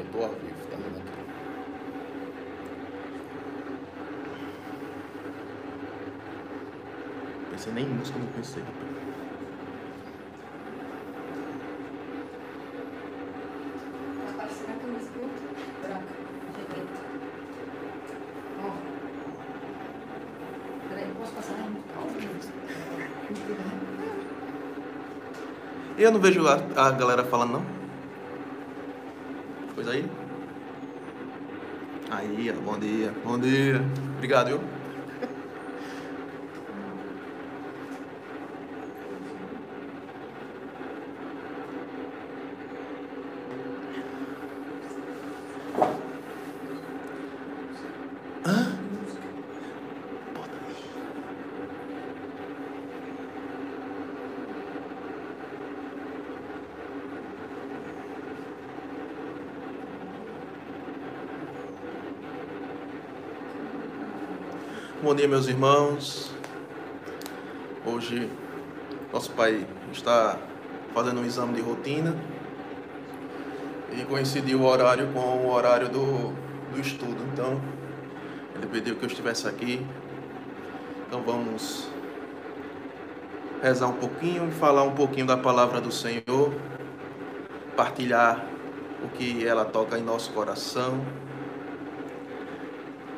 Eu tô ao vivo, tá vendo aqui? Pensei nem em música, não pensei. Tá parecendo a camisa, viu? Branca, preta. Ó. Peraí, posso passar aí? Ao vivo. Eu não vejo a, a galera falando, não. Coisa aí. Aí, ó, bom dia, bom dia. Obrigado, viu? Hã? Bota aí. Bom dia, meus irmãos. Hoje, nosso pai está fazendo um exame de rotina e coincidiu o horário com o horário do, do estudo. Então, ele pediu que eu estivesse aqui. Então, vamos rezar um pouquinho e falar um pouquinho da palavra do Senhor, partilhar o que ela toca em nosso coração.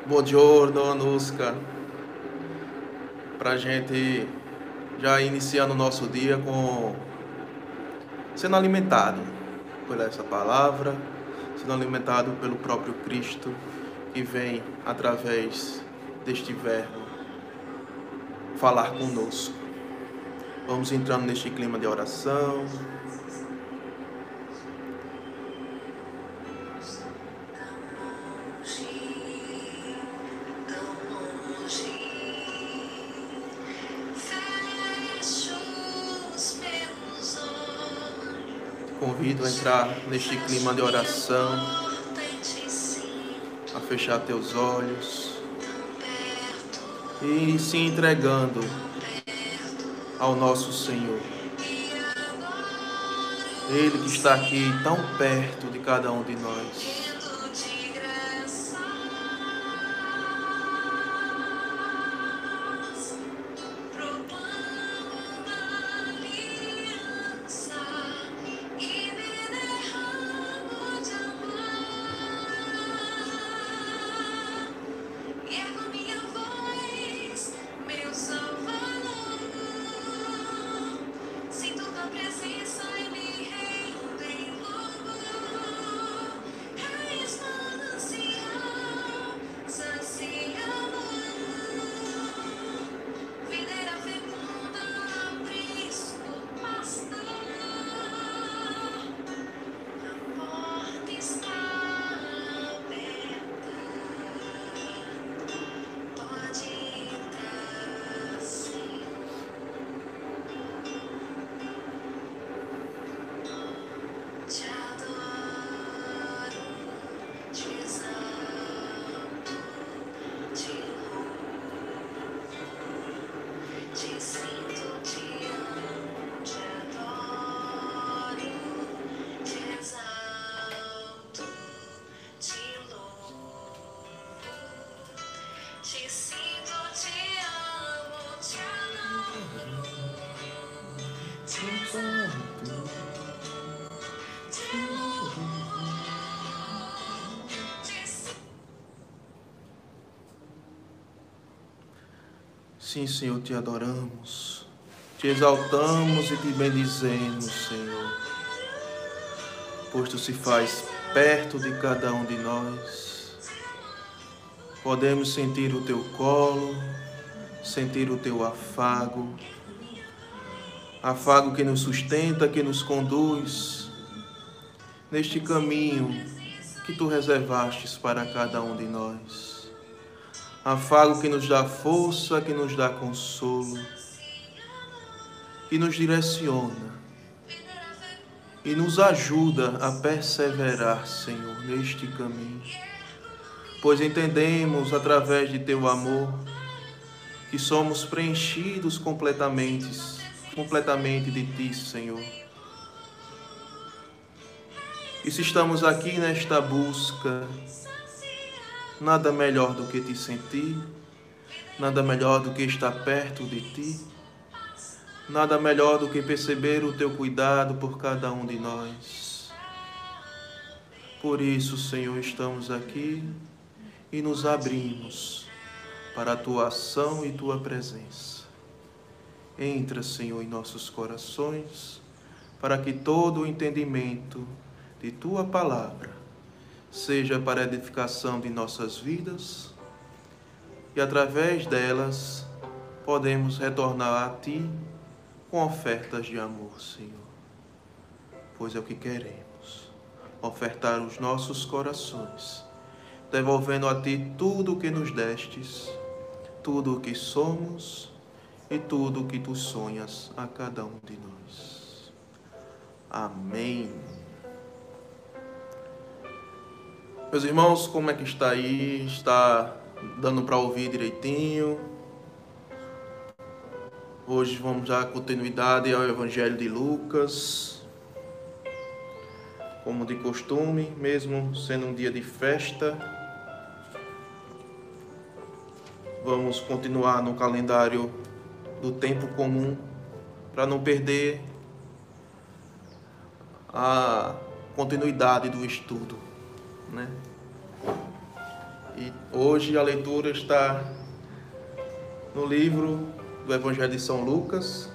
Buongiorno, Nuska. Pra gente já iniciando o nosso dia com sendo alimentado por essa palavra, sendo alimentado pelo próprio Cristo que vem através deste verbo falar conosco. Vamos entrando neste clima de oração. Convido a entrar neste clima de oração, a fechar teus olhos e se entregando ao nosso Senhor. Ele que está aqui tão perto de cada um de nós. Sim, Senhor, te adoramos, te exaltamos e te bendizemos, Senhor, pois tu se faz perto de cada um de nós. Podemos sentir o teu colo, sentir o teu afago, afago que nos sustenta, que nos conduz neste caminho que tu reservastes para cada um de nós afago que nos dá força, que nos dá consolo, que nos direciona e nos ajuda a perseverar, Senhor, neste caminho. Pois entendemos através de teu amor que somos preenchidos completamente, completamente de ti, Senhor. E se estamos aqui nesta busca, nada melhor do que te sentir, nada melhor do que estar perto de ti, nada melhor do que perceber o teu cuidado por cada um de nós. Por isso, Senhor, estamos aqui e nos abrimos para a tua ação e tua presença. Entra, Senhor, em nossos corações, para que todo o entendimento de tua palavra seja para a edificação de nossas vidas e através delas podemos retornar a ti com ofertas de amor, Senhor. Pois é o que queremos, ofertar os nossos corações, devolvendo a ti tudo o que nos destes, tudo o que somos e tudo o que tu sonhas a cada um de nós. Amém. Meus irmãos, como é que está aí? Está dando para ouvir direitinho? Hoje vamos dar continuidade ao Evangelho de Lucas. Como de costume, mesmo sendo um dia de festa, vamos continuar no calendário do tempo comum para não perder a continuidade do estudo né? E hoje a leitura está no livro do Evangelho de São Lucas,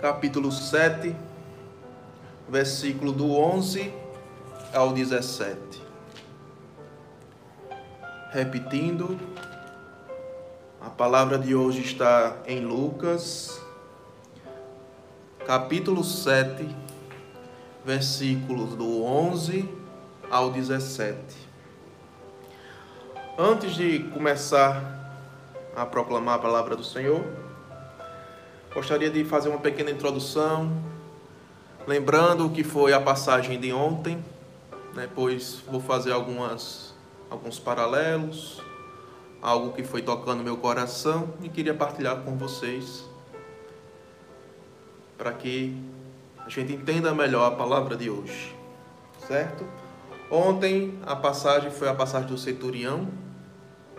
capítulo 7, versículo do 11 ao 17. Repetindo, a palavra de hoje está em Lucas, capítulo 7, versículos do 11 ao 17. Antes de começar a proclamar a palavra do Senhor, gostaria de fazer uma pequena introdução, lembrando o que foi a passagem de ontem, né, vou fazer algumas, alguns paralelos, algo que foi tocando meu coração e queria partilhar com vocês para que a gente entenda melhor a palavra de hoje, certo? Ontem a passagem foi a passagem do centurião,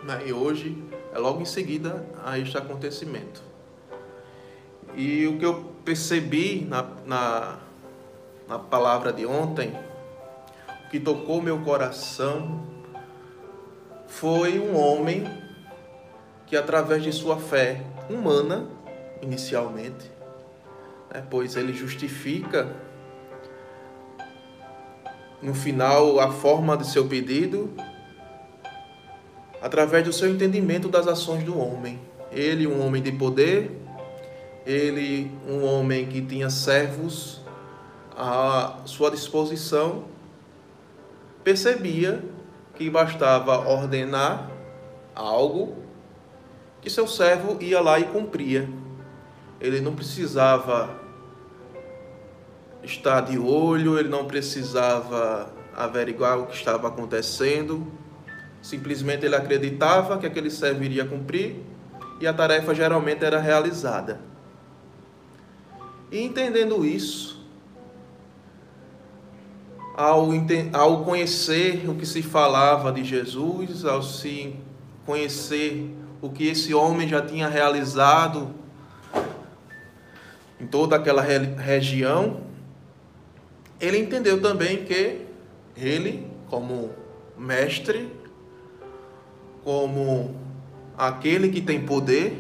né? e hoje é logo em seguida a este acontecimento. E o que eu percebi na, na, na palavra de ontem, o que tocou meu coração, foi um homem que, através de sua fé humana, inicialmente, né, pois ele justifica no final a forma de seu pedido através do seu entendimento das ações do homem. Ele, um homem de poder, ele, um homem que tinha servos à sua disposição, percebia que bastava ordenar algo que seu servo ia lá e cumpria. Ele não precisava estar de olho, ele não precisava averiguar o que estava acontecendo. Simplesmente ele acreditava que aquele servo iria cumprir e a tarefa geralmente era realizada. E entendendo isso, ao, ao conhecer o que se falava de Jesus, ao se conhecer o que esse homem já tinha realizado em toda aquela região, ele entendeu também que ele, como mestre, como aquele que tem poder,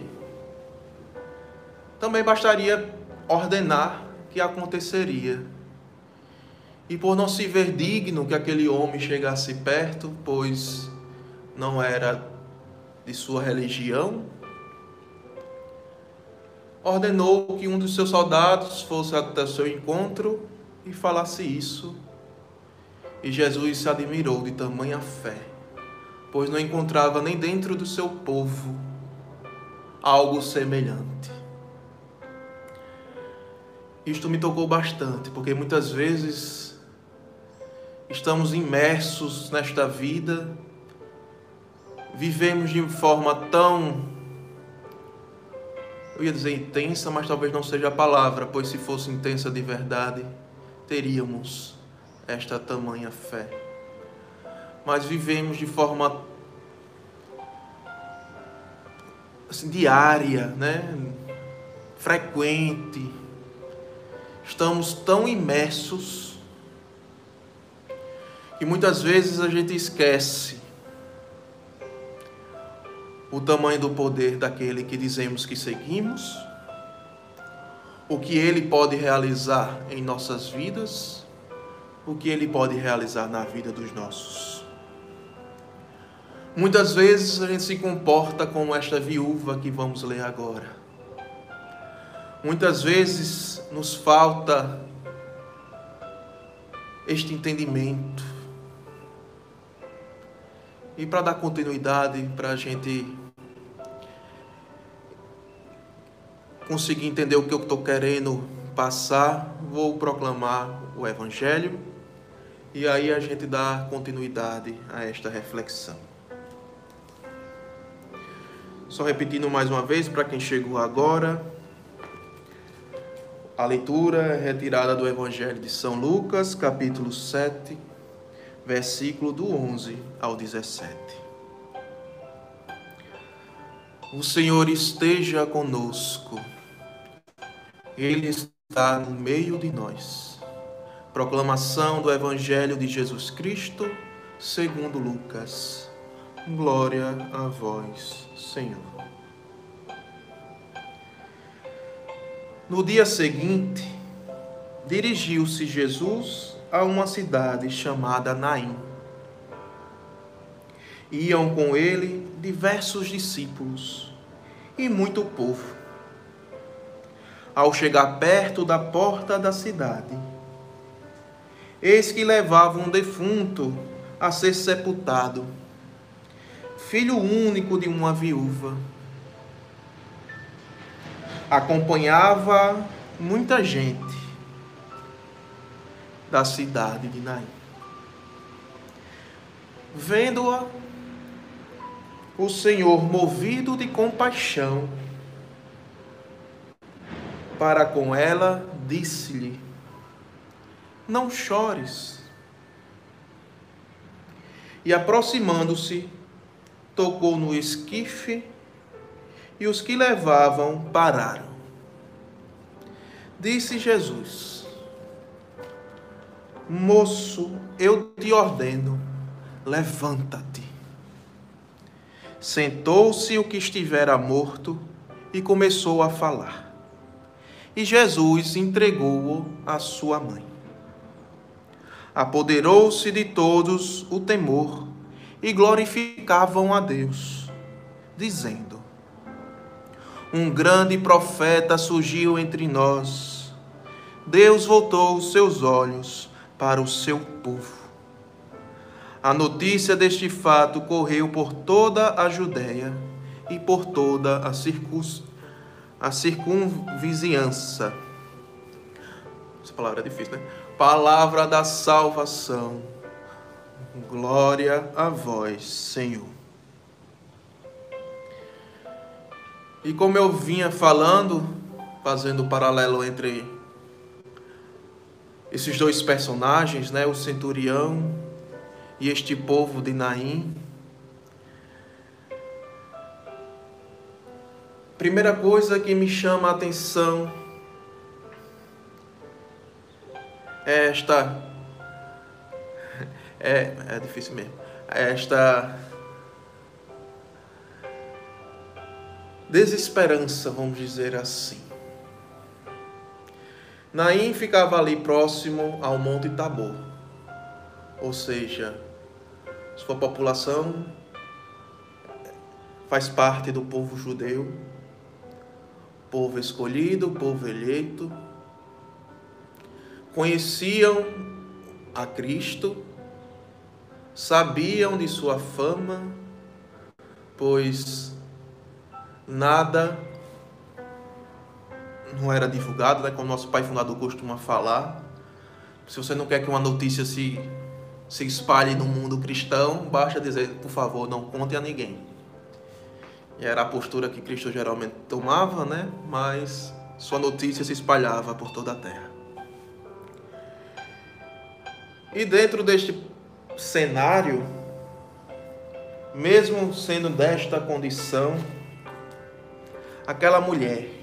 também bastaria ordenar que aconteceria. E por não se ver digno que aquele homem chegasse perto, pois não era de sua religião, ordenou que um dos seus soldados fosse até seu encontro e falasse isso. E Jesus se admirou de tamanha fé, pois não encontrava nem dentro do seu povo algo semelhante. Isto me tocou bastante, porque muitas vezes estamos imersos nesta vida, vivemos de forma tão Eu ia dizer intensa, mas talvez não seja a palavra, pois se fosse intensa de verdade, teríamos esta tamanha fé. Mas vivemos de forma assim, diária, né? frequente. Estamos tão imersos que muitas vezes a gente esquece o tamanho do poder daquele que dizemos que seguimos, o que ele pode realizar em nossas vidas, o que ele pode realizar na vida dos nossos. Muitas vezes a gente se comporta como esta viúva que vamos ler agora. Muitas vezes nos falta este entendimento. E para dar continuidade, para a gente conseguir entender o que eu estou querendo passar, vou proclamar o Evangelho e aí a gente dá continuidade a esta reflexão. Só repetindo mais uma vez para quem chegou agora, a leitura é retirada do Evangelho de São Lucas, capítulo 7, versículo do 11 ao 17. O Senhor esteja conosco. Ele está no meio de nós. Proclamação do Evangelho de Jesus Cristo, segundo Lucas. Glória a vós, Senhor. No dia seguinte, dirigiu-se Jesus a uma cidade chamada Naim. Iam com ele diversos discípulos e muito povo. Ao chegar perto da porta da cidade, eis que levava um defunto a ser sepultado, filho único de uma viúva. Acompanhava muita gente da cidade de Naim. Vendo-a, o Senhor, movido de compaixão, para com ela, disse-lhe: Não chores. E aproximando-se, tocou no esquife e os que levavam pararam. Disse Jesus: Moço, eu te ordeno, levanta-te. Sentou-se o que estivera morto e começou a falar e Jesus entregou-o à sua mãe. Apoderou-se de todos o temor e glorificavam a Deus, dizendo: Um grande profeta surgiu entre nós. Deus voltou os seus olhos para o seu povo. A notícia deste fato correu por toda a Judéia e por toda a a circunvizinhança. Essa palavra é difícil, né? Palavra da salvação. Glória a vós, Senhor. E como eu vinha falando, fazendo o paralelo entre esses dois personagens, né, o centurião e este povo de Naim, Primeira coisa que me chama a atenção é esta. É, é difícil mesmo. É esta. Desesperança, vamos dizer assim. Naim ficava ali próximo ao Monte Tabor, ou seja, sua população faz parte do povo judeu. Povo escolhido, povo eleito, conheciam a Cristo, sabiam de sua fama, pois nada não era divulgado, né, como nosso pai fundador costuma falar. Se você não quer que uma notícia se, se espalhe no mundo cristão, basta dizer, por favor, não conte a ninguém. E era a postura que Cristo geralmente tomava, né? Mas sua notícia se espalhava por toda a terra. E dentro deste cenário, mesmo sendo desta condição, aquela mulher,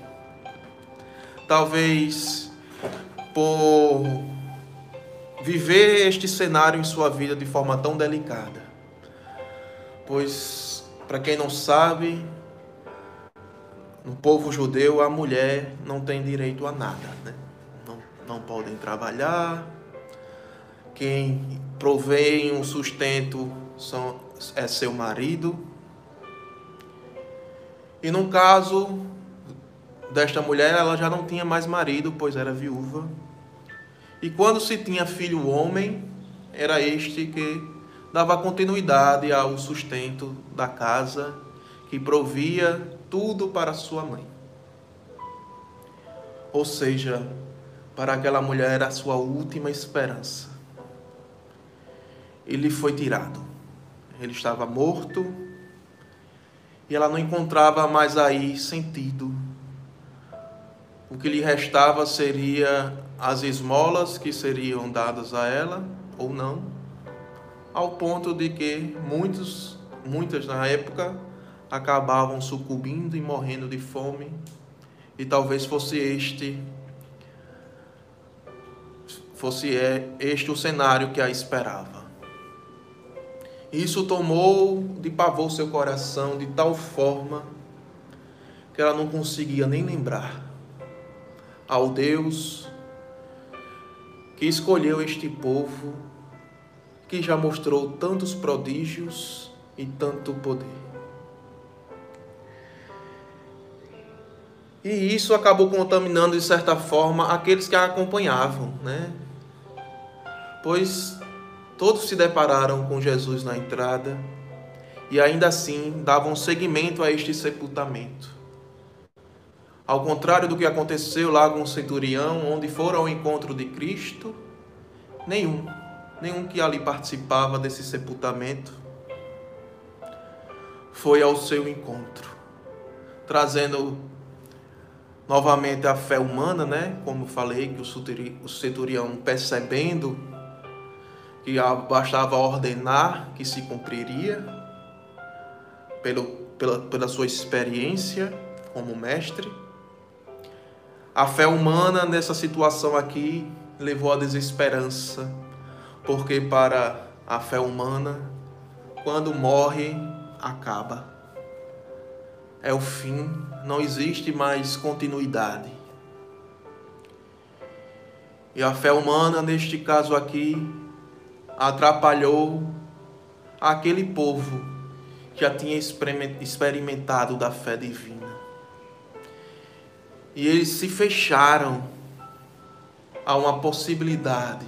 talvez por viver este cenário em sua vida de forma tão delicada, pois, para quem não sabe, no povo judeu a mulher não tem direito a nada, né? não, não podem trabalhar, quem provém um sustento são, é seu marido. E no caso desta mulher, ela já não tinha mais marido, pois era viúva. E quando se tinha filho homem, era este que dava continuidade ao sustento da casa, que provia tudo para sua mãe. Ou seja, para aquela mulher era a sua última esperança. Ele foi tirado. Ele estava morto e ela não encontrava mais aí sentido. O que lhe restava seria as esmolas que seriam dadas a ela ou não, ao ponto de que muitos, muitas na época acabavam sucumbindo e morrendo de fome, e talvez fosse este fosse é, este o cenário que a esperava. Isso tomou de pavor seu coração de tal forma que ela não conseguia nem lembrar ao Deus que escolheu este povo, que já mostrou tantos prodígios e tanto poder. E isso acabou contaminando de certa forma aqueles que a acompanhavam, né? Pois todos se depararam com Jesus na entrada e ainda assim davam seguimento a este sepultamento. Ao contrário do que aconteceu lá com o centurião, onde foram ao encontro de Cristo, nenhum, nenhum que ali participava desse sepultamento foi ao seu encontro, trazendo novamente a fé humana, né? Como falei, que o centurião percebendo que bastava ordenar que se cumpriria pelo, pela, pela sua experiência como mestre. A fé humana nessa situação aqui levou à desesperança, porque para a fé humana, quando morre, acaba é o fim, não existe mais continuidade. E a fé humana, neste caso aqui, atrapalhou aquele povo que já tinha experimentado da fé divina. E eles se fecharam a uma possibilidade,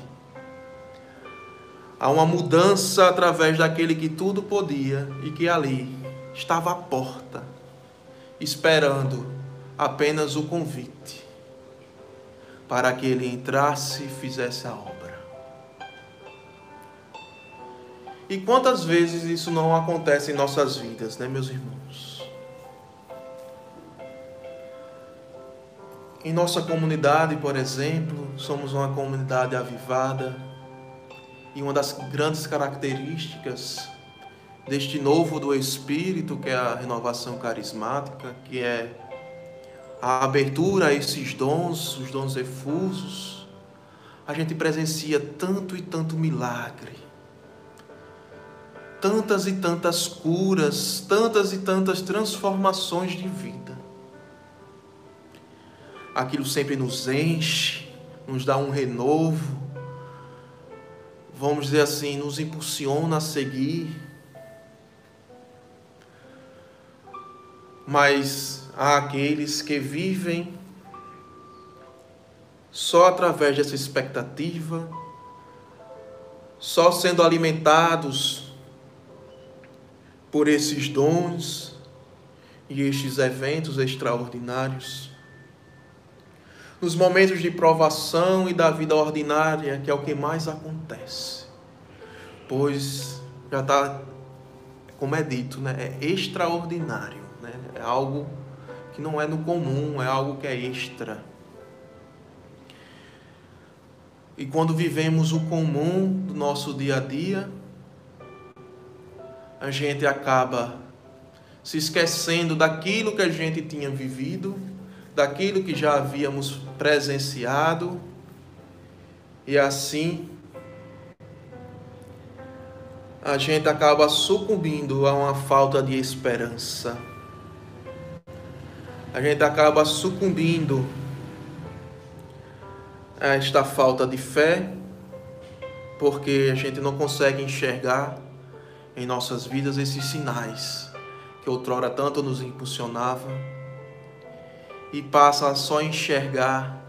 a uma mudança através daquele que tudo podia e que ali estava à porta esperando apenas o convite para que ele entrasse e fizesse a obra. E quantas vezes isso não acontece em nossas vidas, né, meus irmãos? Em nossa comunidade, por exemplo, somos uma comunidade avivada e uma das grandes características deste novo do Espírito, que é a renovação carismática, que é a abertura a esses dons, os dons efusos, a gente presencia tanto e tanto milagre, tantas e tantas curas, tantas e tantas transformações de vida. Aquilo sempre nos enche, nos dá um renovo, vamos dizer assim, nos impulsiona a seguir mas há aqueles que vivem só através dessa expectativa, só sendo alimentados por esses dons e estes eventos extraordinários. Nos momentos de provação e da vida ordinária, que é o que mais acontece, pois já está, como é dito, né? é extraordinário né? é algo que não é no comum, é algo que é extra. E quando vivemos o comum do nosso dia a dia, a gente acaba se esquecendo daquilo que a gente tinha vivido, daquilo que já havíamos presenciado, e assim a gente acaba sucumbindo a uma falta de esperança. A gente acaba sucumbindo a esta falta de fé, porque a gente não consegue enxergar em nossas vidas esses sinais que outrora tanto nos impulsionava e passa a só enxergar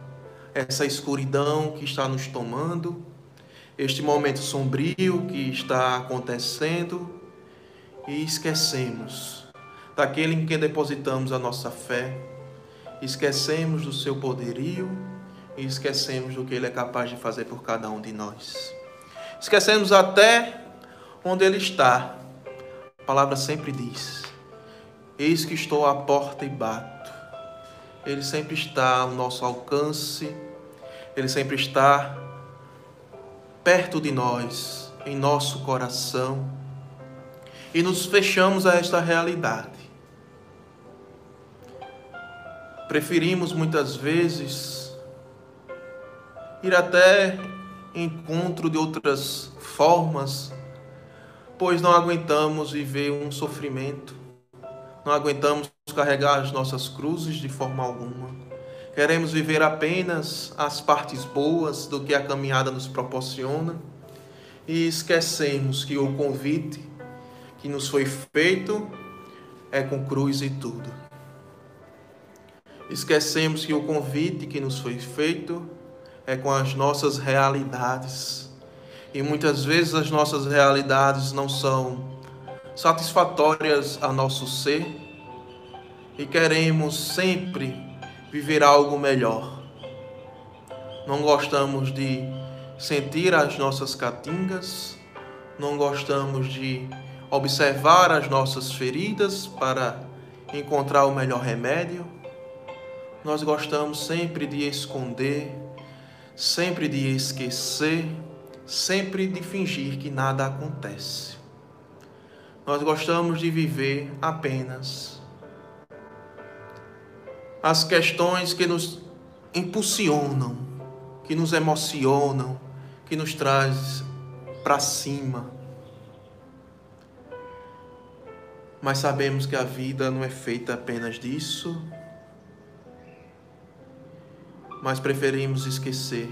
essa escuridão que está nos tomando, este momento sombrio que está acontecendo e esquecemos daquele em que depositamos a nossa fé, esquecemos do seu poderio e esquecemos do que ele é capaz de fazer por cada um de nós. Esquecemos até onde ele está. A palavra sempre diz: Eis que estou à porta e bato. Ele sempre está ao nosso alcance, ele sempre está perto de nós, em nosso coração, e nos fechamos a esta realidade. Preferimos muitas vezes ir até encontro de outras formas, pois não aguentamos viver um sofrimento, não aguentamos carregar as nossas cruzes de forma alguma. Queremos viver apenas as partes boas do que a caminhada nos proporciona e esquecemos que o convite que nos foi feito é com cruz e tudo. Esquecemos que o convite que nos foi feito é com as nossas realidades. E muitas vezes as nossas realidades não são satisfatórias a nosso ser e queremos sempre viver algo melhor. Não gostamos de sentir as nossas catingas, não gostamos de observar as nossas feridas para encontrar o melhor remédio. Nós gostamos sempre de esconder, sempre de esquecer, sempre de fingir que nada acontece. Nós gostamos de viver apenas as questões que nos impulsionam, que nos emocionam, que nos traz para cima. Mas sabemos que a vida não é feita apenas disso, mas preferimos esquecer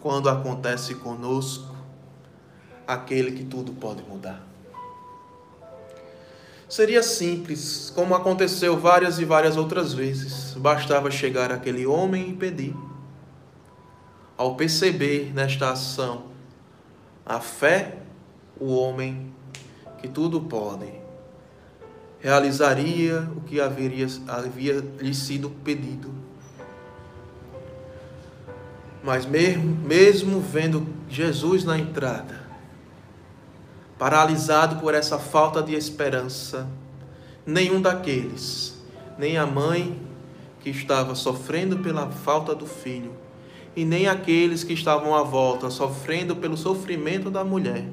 quando acontece conosco aquele que tudo pode mudar. Seria simples, como aconteceu várias e várias outras vezes. Bastava chegar aquele homem e pedir. Ao perceber nesta ação a fé, o homem que tudo pode realizaria o que haveria, havia lhe sido pedido. Mas mesmo, mesmo vendo Jesus na entrada, paralisado por essa falta de esperança, nenhum daqueles, nem a mãe que estava sofrendo pela falta do filho, e nem aqueles que estavam à volta sofrendo pelo sofrimento da mulher,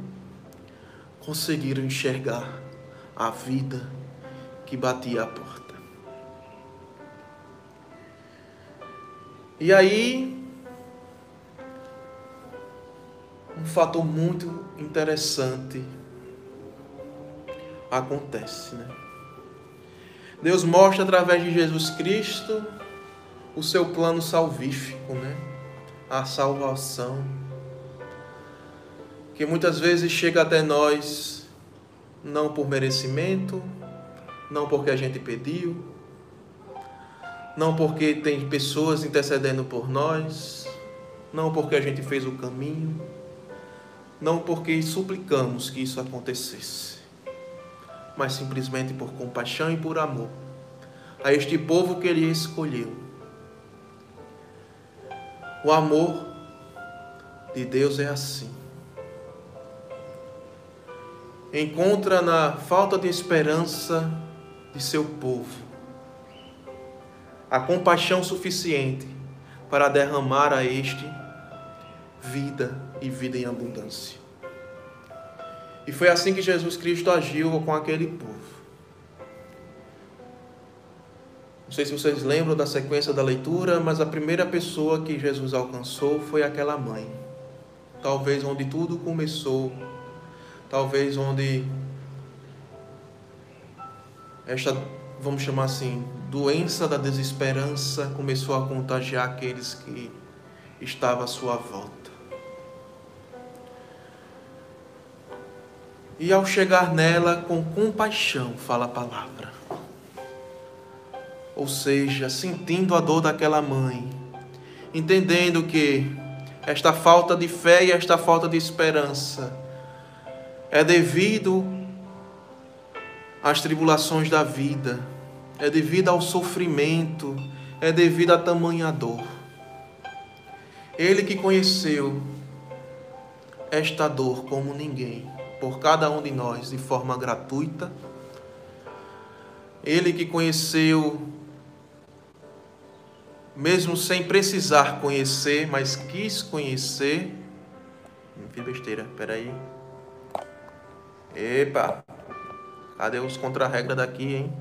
conseguiram enxergar a vida que batia à porta. E aí, um fator muito interessante acontece, né? Deus mostra através de Jesus Cristo o seu plano salvífico, né? A salvação que muitas vezes chega até nós não por merecimento, não porque a gente pediu, não porque tem pessoas intercedendo por nós, não porque a gente fez o caminho, não porque suplicamos que isso acontecesse, mas simplesmente por compaixão e por amor a este povo que ele escolheu. O amor de Deus é assim. Encontra na falta de esperança de seu povo, a compaixão suficiente para derramar a este vida e vida em abundância. E foi assim que Jesus Cristo agiu com aquele povo. Não sei se vocês lembram da sequência da leitura, mas a primeira pessoa que Jesus alcançou foi aquela mãe. Talvez onde tudo começou, talvez onde esta, vamos chamar assim, doença da desesperança começou a contagiar aqueles que estavam à sua volta. E ao chegar nela com compaixão, fala a palavra. Ou seja, sentindo a dor daquela mãe, entendendo que esta falta de fé e esta falta de esperança é devido às tribulações da vida, é devido ao sofrimento, é devido à tamanha dor. Ele que conheceu esta dor como ninguém, por cada um de nós de forma gratuita. Ele que conheceu, mesmo sem precisar conhecer, mas quis conhecer. Não fiz besteira, peraí. Epa! Cadê os contra-regra daqui, hein?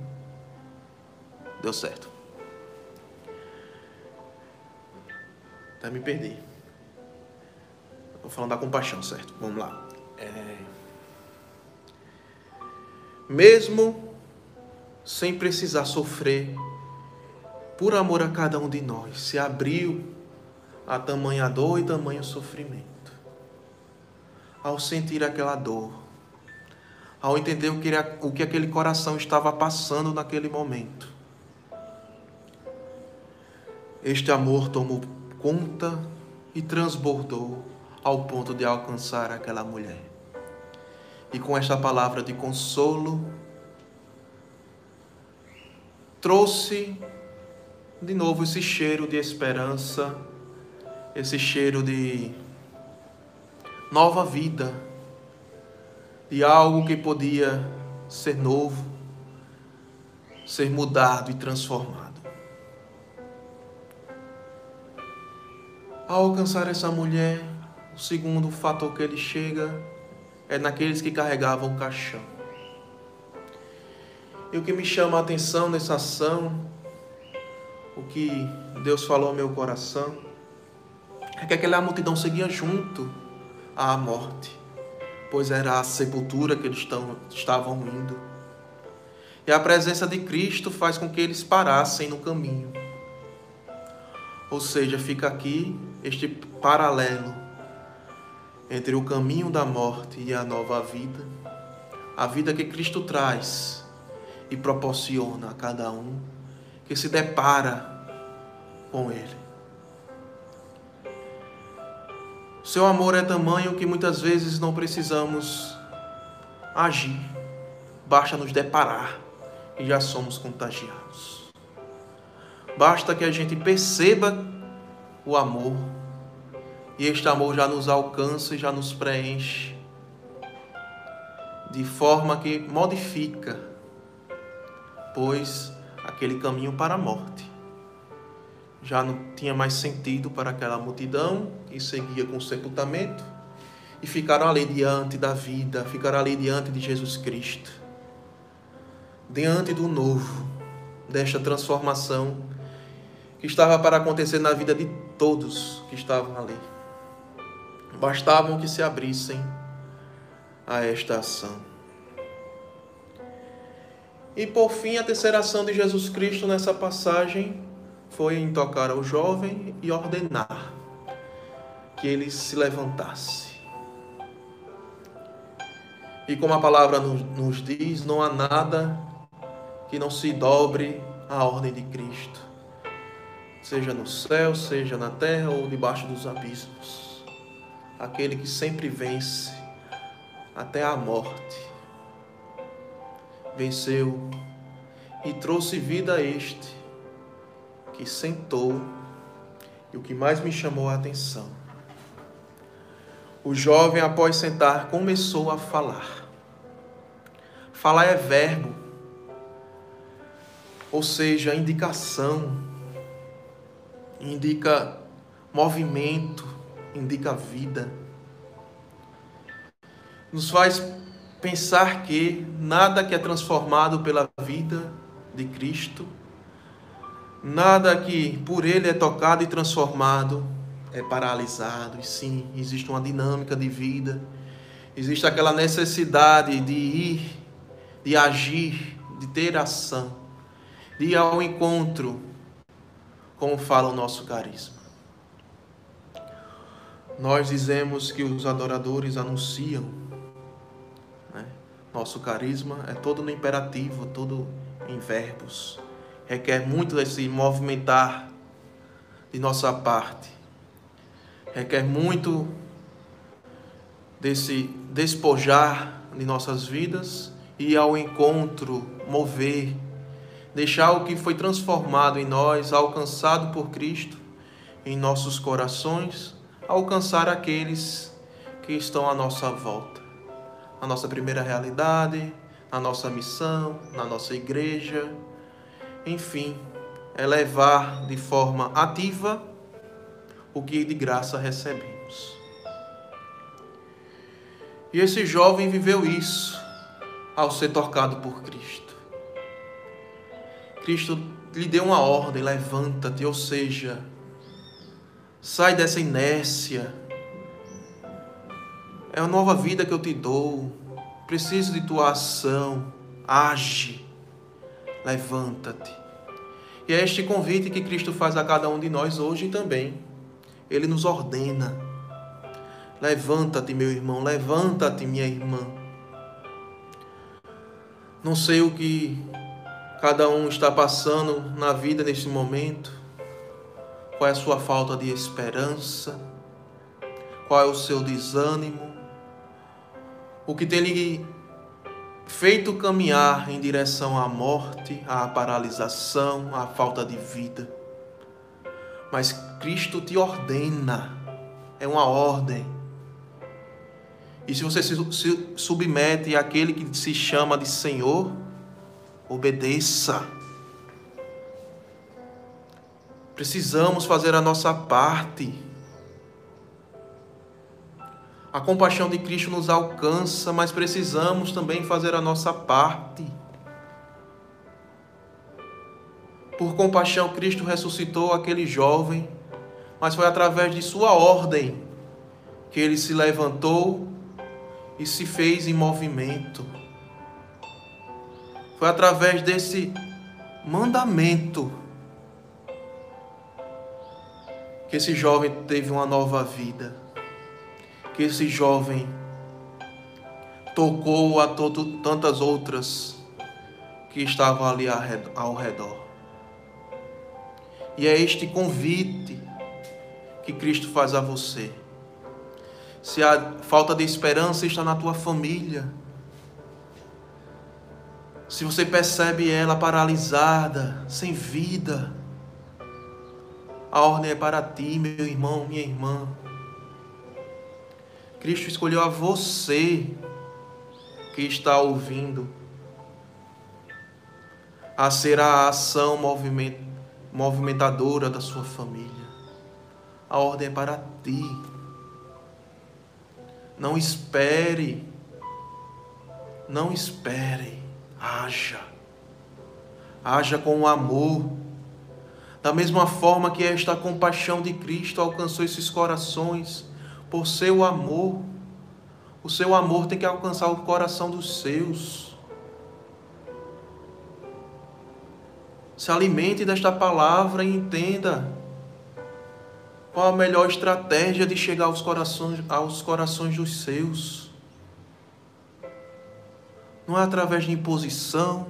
Deu certo. Até me perdi. Estou falando da compaixão, certo? Vamos lá. É mesmo sem precisar sofrer, por amor a cada um de nós, se abriu a tamanha dor e tamanho sofrimento. Ao sentir aquela dor, ao entender o que, o que aquele coração estava passando naquele momento, este amor tomou conta e transbordou ao ponto de alcançar aquela mulher e com esta palavra de consolo, trouxe de novo esse cheiro de esperança, esse cheiro de nova vida, de algo que podia ser novo, ser mudado e transformado. Ao alcançar essa mulher, o segundo fator que ele chega é naqueles que carregavam o caixão. E o que me chama a atenção nessa ação, o que Deus falou ao meu coração, é que aquela multidão seguia junto à morte, pois era a sepultura que eles estavam indo. E a presença de Cristo faz com que eles parassem no caminho. Ou seja, fica aqui este paralelo entre o caminho da morte e a nova vida, a vida que Cristo traz e proporciona a cada um que se depara com Ele. Seu amor é tamanho que muitas vezes não precisamos agir, basta nos deparar e já somos contagiados. Basta que a gente perceba o amor e este amor já nos alcança e já nos preenche de forma que modifica, pois aquele caminho para a morte já não tinha mais sentido para aquela multidão que seguia com o sepultamento e ficaram ali diante da vida, ficaram ali diante de Jesus Cristo, diante do novo, desta transformação que estava para acontecer na vida de todos que estavam ali. Bastavam que se abrissem a esta ação. E por fim, a terceira ação de Jesus Cristo nessa passagem foi em tocar ao jovem e ordenar que ele se levantasse. E como a palavra nos diz, não há nada que não se dobre à ordem de Cristo, seja no céu, seja na terra ou debaixo dos abismos aquele que sempre vence até a morte. Venceu e trouxe vida a este que sentou e o que mais me chamou a atenção. O jovem, após sentar, começou a falar. Falar é verbo. ou seja, indicação, indica movimento, indica vida. Nos faz pensar que nada que é transformado pela vida de Cristo, nada que por Ele é tocado e transformado é paralisado, e sim, existe uma dinâmica de vida, existe aquela necessidade de ir, de agir, de ter ação, de ir ao encontro, como fala o nosso carisma. Nós dizemos que os adoradores anunciam, né? nosso carisma é todo no imperativo, todo em verbos, requer muito esse movimentar de nossa parte. Requer muito desse despojar de nossas vidas e ao encontro, mover, deixar o que foi transformado em nós, alcançado por Cristo, em nossos corações, alcançar aqueles que estão à nossa volta. A nossa primeira realidade, a nossa missão, na nossa igreja, enfim, é levar de forma ativa o que de graça recebemos. E esse jovem viveu isso ao ser tocado por Cristo. Cristo lhe deu uma ordem: levanta-te, ou seja, sai dessa inércia. É uma nova vida que eu te dou. Preciso de tua ação. Age. Levanta-te. E é este convite que Cristo faz a cada um de nós hoje também. Ele nos ordena. Levanta-te, meu irmão, levanta-te, minha irmã. Não sei o que cada um está passando na vida nesse momento. Qual é a sua falta de esperança? Qual é o seu desânimo? O que tem lhe feito caminhar em direção à morte, à paralisação, à falta de vida? mas Cristo te ordena, é uma ordem. E se você se submete àquele que se chama de Senhor, obedeça. Precisamos fazer a nossa parte. A compaixão de Cristo nos alcança, mas precisamos também fazer a nossa parte. Por compaixão, Cristo ressuscitou aquele jovem, mas foi através de sua ordem que ele se levantou e se fez em movimento. Foi através desse mandamento que esse jovem teve uma nova vida, que esse jovem tocou a todo, tantas outras que estavam ali ao redor. E é este convite que Cristo faz a você. Se a falta de esperança está na tua família, se você percebe ela paralisada, sem vida, a ordem é para ti, meu irmão, minha irmã. Cristo escolheu a você que está ouvindo a ser a ação movimentadora da sua família. A ordem é para ti. Não espere. Não espere. Haja. Haja com amor. Da mesma forma que esta compaixão de Cristo alcançou esses corações por seu amor. O seu amor tem que alcançar o coração dos seus. Se alimente desta palavra e entenda qual a melhor estratégia de chegar aos corações, aos corações dos seus. Não é através de imposição,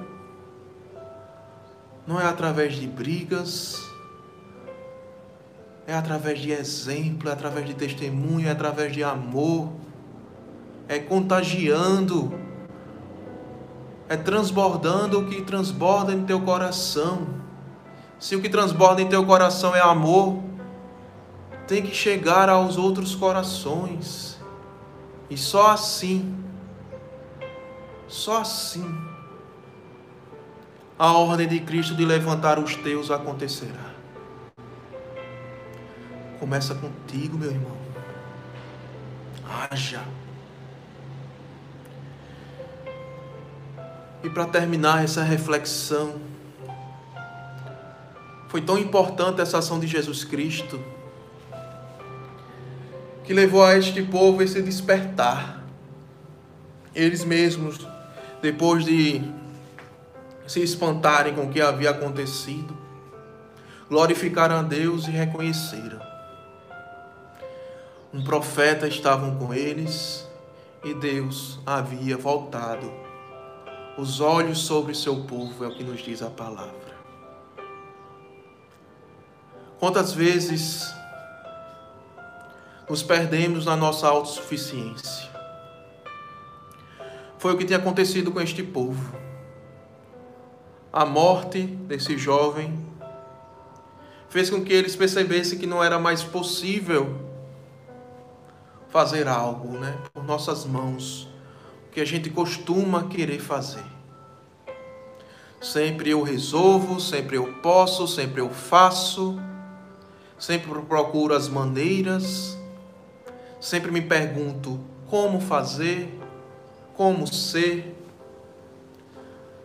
não é através de brigas, é através de exemplo, é através de testemunho, é através de amor, é contagiando é transbordando o que transborda em teu coração. Se o que transborda em teu coração é amor, tem que chegar aos outros corações. E só assim, só assim, a ordem de Cristo de levantar os teus acontecerá. Começa contigo, meu irmão. Haja. E para terminar essa reflexão, foi tão importante essa ação de Jesus Cristo que levou a este povo esse despertar. Eles mesmos, depois de se espantarem com o que havia acontecido, glorificaram a Deus e reconheceram. Um profeta estava com eles e Deus havia voltado os olhos sobre seu povo, é o que nos diz a palavra. Quantas vezes nos perdemos na nossa autossuficiência? Foi o que tinha acontecido com este povo. A morte desse jovem fez com que eles percebessem que não era mais possível fazer algo, né, por nossas mãos que a gente costuma querer fazer. Sempre eu resolvo, sempre eu posso, sempre eu faço, sempre procuro as maneiras, sempre me pergunto como fazer, como ser.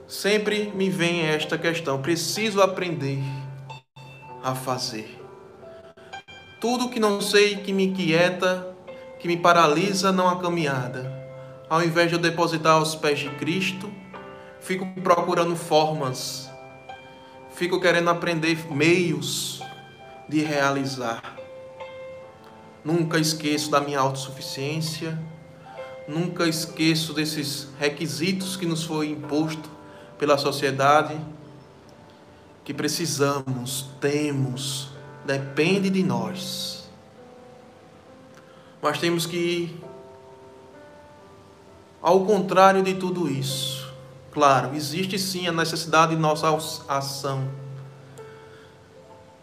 Sempre me vem esta questão: preciso aprender a fazer. Tudo que não sei que me inquieta, que me paralisa, não a caminhada ao invés de eu depositar aos pés de Cristo, fico procurando formas, fico querendo aprender meios de realizar. Nunca esqueço da minha autossuficiência, nunca esqueço desses requisitos que nos foi imposto pela sociedade, que precisamos, temos, depende de nós. Mas temos que ao contrário de tudo isso, claro, existe sim a necessidade de nossa ação.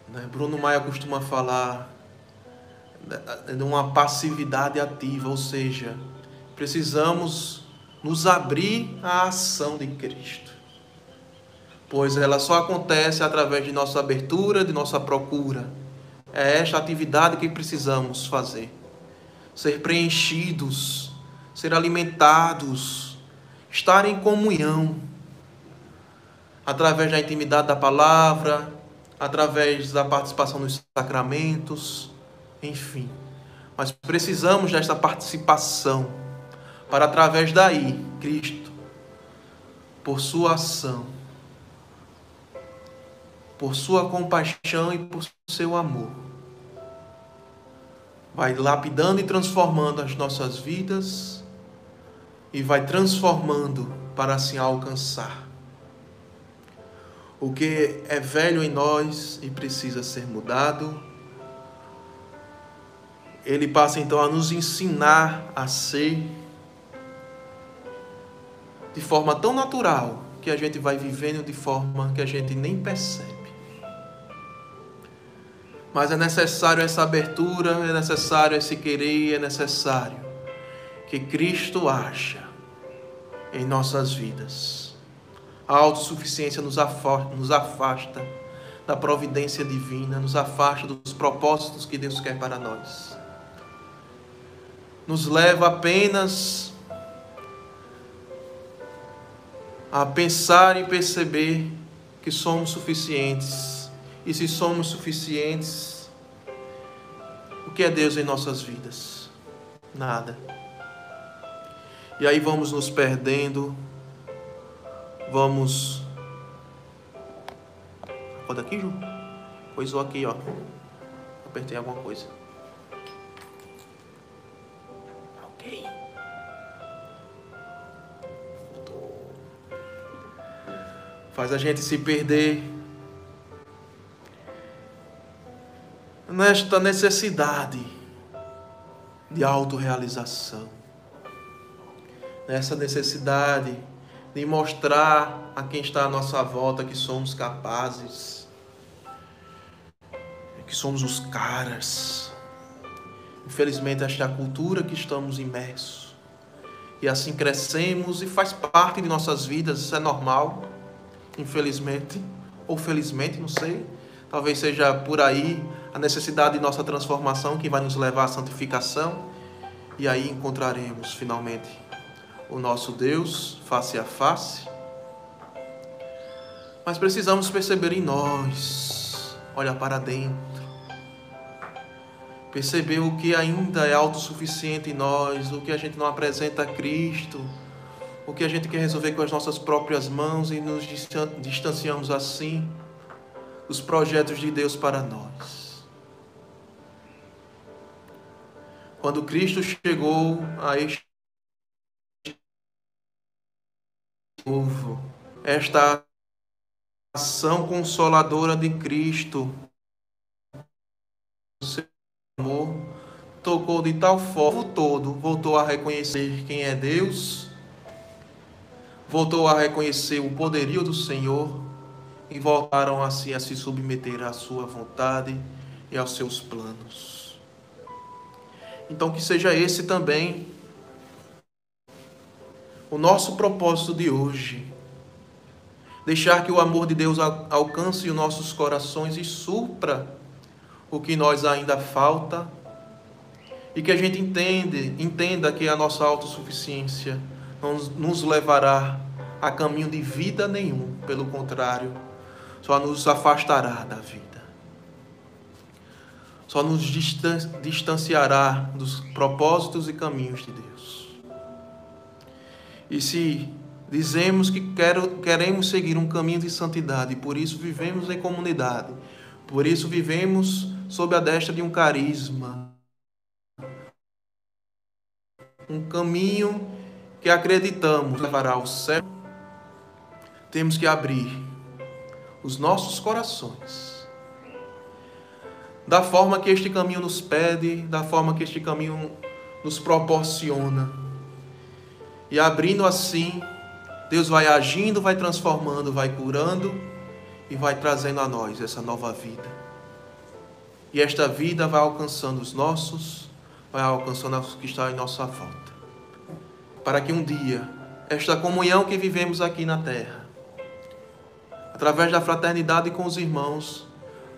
Né? Bruno Maia costuma falar de uma passividade ativa, ou seja, precisamos nos abrir à ação de Cristo. Pois ela só acontece através de nossa abertura, de nossa procura. É esta atividade que precisamos fazer. Ser preenchidos ser alimentados, estar em comunhão, através da intimidade da palavra, através da participação nos sacramentos, enfim. Mas precisamos desta participação para, através daí, Cristo, por sua ação, por sua compaixão e por seu amor, vai lapidando e transformando as nossas vidas e vai transformando para assim alcançar. O que é velho em nós e precisa ser mudado, ele passa então a nos ensinar a ser de forma tão natural que a gente vai vivendo de forma que a gente nem percebe. Mas é necessário essa abertura, é necessário esse querer, é necessário que Cristo acha em nossas vidas. A autossuficiência nos afasta, nos afasta da providência divina, nos afasta dos propósitos que Deus quer para nós. Nos leva apenas a pensar e perceber que somos suficientes. E se somos suficientes, o que é Deus em nossas vidas? Nada. E aí vamos nos perdendo, vamos. Acorda aqui, Ju. Coisou aqui, ó. Apertei alguma coisa. Ok. Faz a gente se perder nesta necessidade de autorrealização nessa necessidade de mostrar a quem está à nossa volta que somos capazes, que somos os caras. Infelizmente, esta é a cultura que estamos imersos. E assim crescemos e faz parte de nossas vidas, isso é normal. infelizmente, ou felizmente, não sei. Talvez seja por aí a necessidade de nossa transformação que vai nos levar à santificação. E aí encontraremos finalmente o nosso Deus face a face. Mas precisamos perceber em nós, olhar para dentro, perceber o que ainda é autossuficiente em nós, o que a gente não apresenta a Cristo, o que a gente quer resolver com as nossas próprias mãos e nos distanciamos assim dos projetos de Deus para nós. Quando Cristo chegou a este povo, esta ação consoladora de Cristo, o seu amor, tocou de tal forma o todo, voltou a reconhecer quem é Deus, voltou a reconhecer o poderio do Senhor e voltaram assim a se submeter à sua vontade e aos seus planos. Então que seja esse também o nosso propósito de hoje. Deixar que o amor de Deus alcance os nossos corações e supra o que nós ainda falta e que a gente entende, entenda que a nossa autossuficiência não nos levará a caminho de vida nenhum, pelo contrário, só nos afastará da vida. Só nos distanciará dos propósitos e caminhos de Deus. E se dizemos que queremos seguir um caminho de santidade, por isso vivemos em comunidade, por isso vivemos sob a destra de um carisma, um caminho que acreditamos levará ao céu, temos que abrir os nossos corações. Da forma que este caminho nos pede, da forma que este caminho nos proporciona e abrindo assim, Deus vai agindo, vai transformando, vai curando e vai trazendo a nós essa nova vida. E esta vida vai alcançando os nossos, vai alcançando os que estão em nossa volta. Para que um dia, esta comunhão que vivemos aqui na terra, através da fraternidade com os irmãos,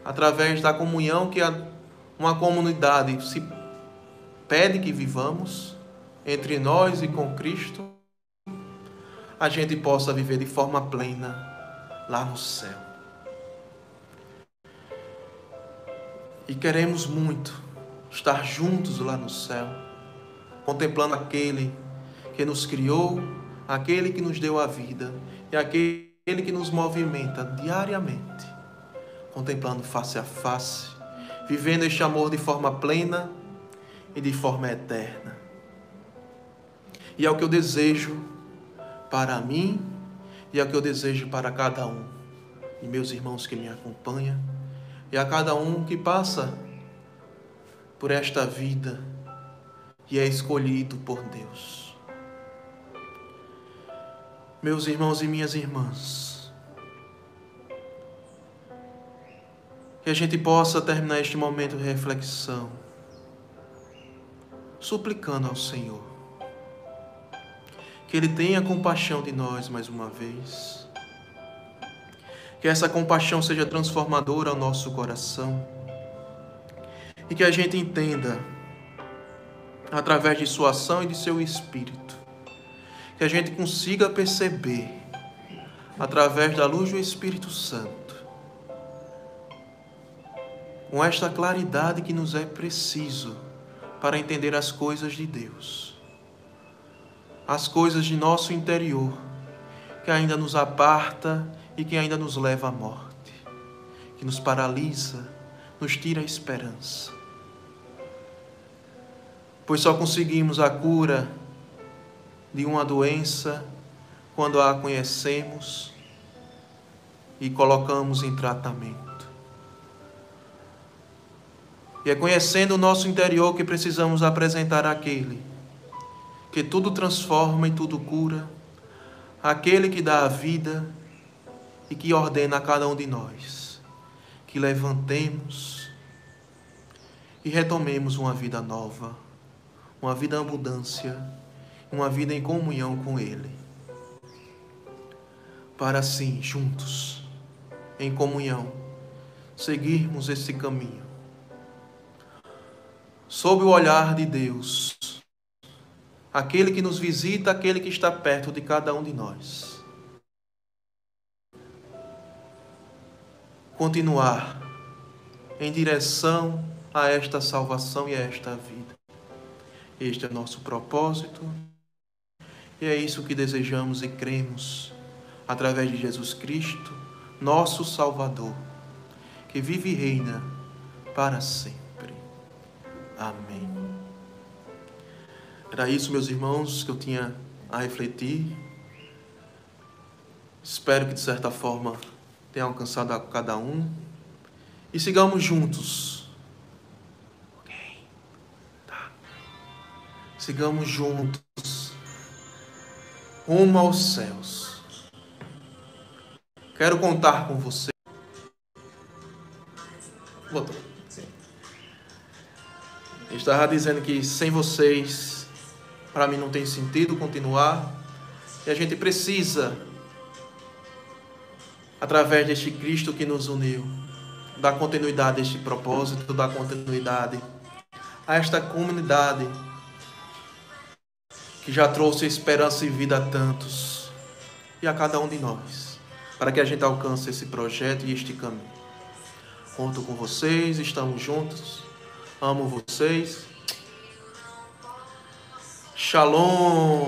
através da comunhão que uma comunidade se pede que vivamos, entre nós e com Cristo, a gente possa viver de forma plena lá no céu. E queremos muito estar juntos lá no céu, contemplando aquele que nos criou, aquele que nos deu a vida e aquele que nos movimenta diariamente, contemplando face a face, vivendo este amor de forma plena e de forma eterna. E é o que eu desejo para mim e é o que eu desejo para cada um. E meus irmãos que me acompanham, e a cada um que passa por esta vida e é escolhido por Deus. Meus irmãos e minhas irmãs, que a gente possa terminar este momento de reflexão, suplicando ao Senhor que Ele tenha compaixão de nós mais uma vez. Que essa compaixão seja transformadora ao nosso coração. E que a gente entenda, através de Sua ação e de Seu Espírito, que a gente consiga perceber, através da luz do Espírito Santo, com esta claridade que nos é preciso para entender as coisas de Deus as coisas de nosso interior, que ainda nos aparta e que ainda nos leva à morte, que nos paralisa, nos tira a esperança. Pois só conseguimos a cura de uma doença quando a conhecemos e colocamos em tratamento. E é conhecendo o nosso interior que precisamos apresentar aquele que tudo transforma e tudo cura, aquele que dá a vida e que ordena a cada um de nós que levantemos e retomemos uma vida nova, uma vida em abundância, uma vida em comunhão com Ele. para assim, juntos, em comunhão, seguirmos esse caminho. Sob o olhar de Deus, aquele que nos visita, aquele que está perto de cada um de nós. Continuar em direção a esta salvação e a esta vida. Este é nosso propósito e é isso que desejamos e cremos através de Jesus Cristo, nosso Salvador, que vive e reina para sempre. Amém. Era isso, meus irmãos, que eu tinha a refletir. Espero que de certa forma tenha alcançado a cada um. E sigamos juntos. Ok? Tá. Sigamos juntos. Rumo aos céus. Quero contar com você. Botou. Estava dizendo que sem vocês, para mim não tem sentido continuar. E a gente precisa, através deste Cristo que nos uniu, dar continuidade a este propósito, dar continuidade a esta comunidade que já trouxe esperança e vida a tantos e a cada um de nós, para que a gente alcance esse projeto e este caminho. Conto com vocês, estamos juntos, amo vocês. Shalom.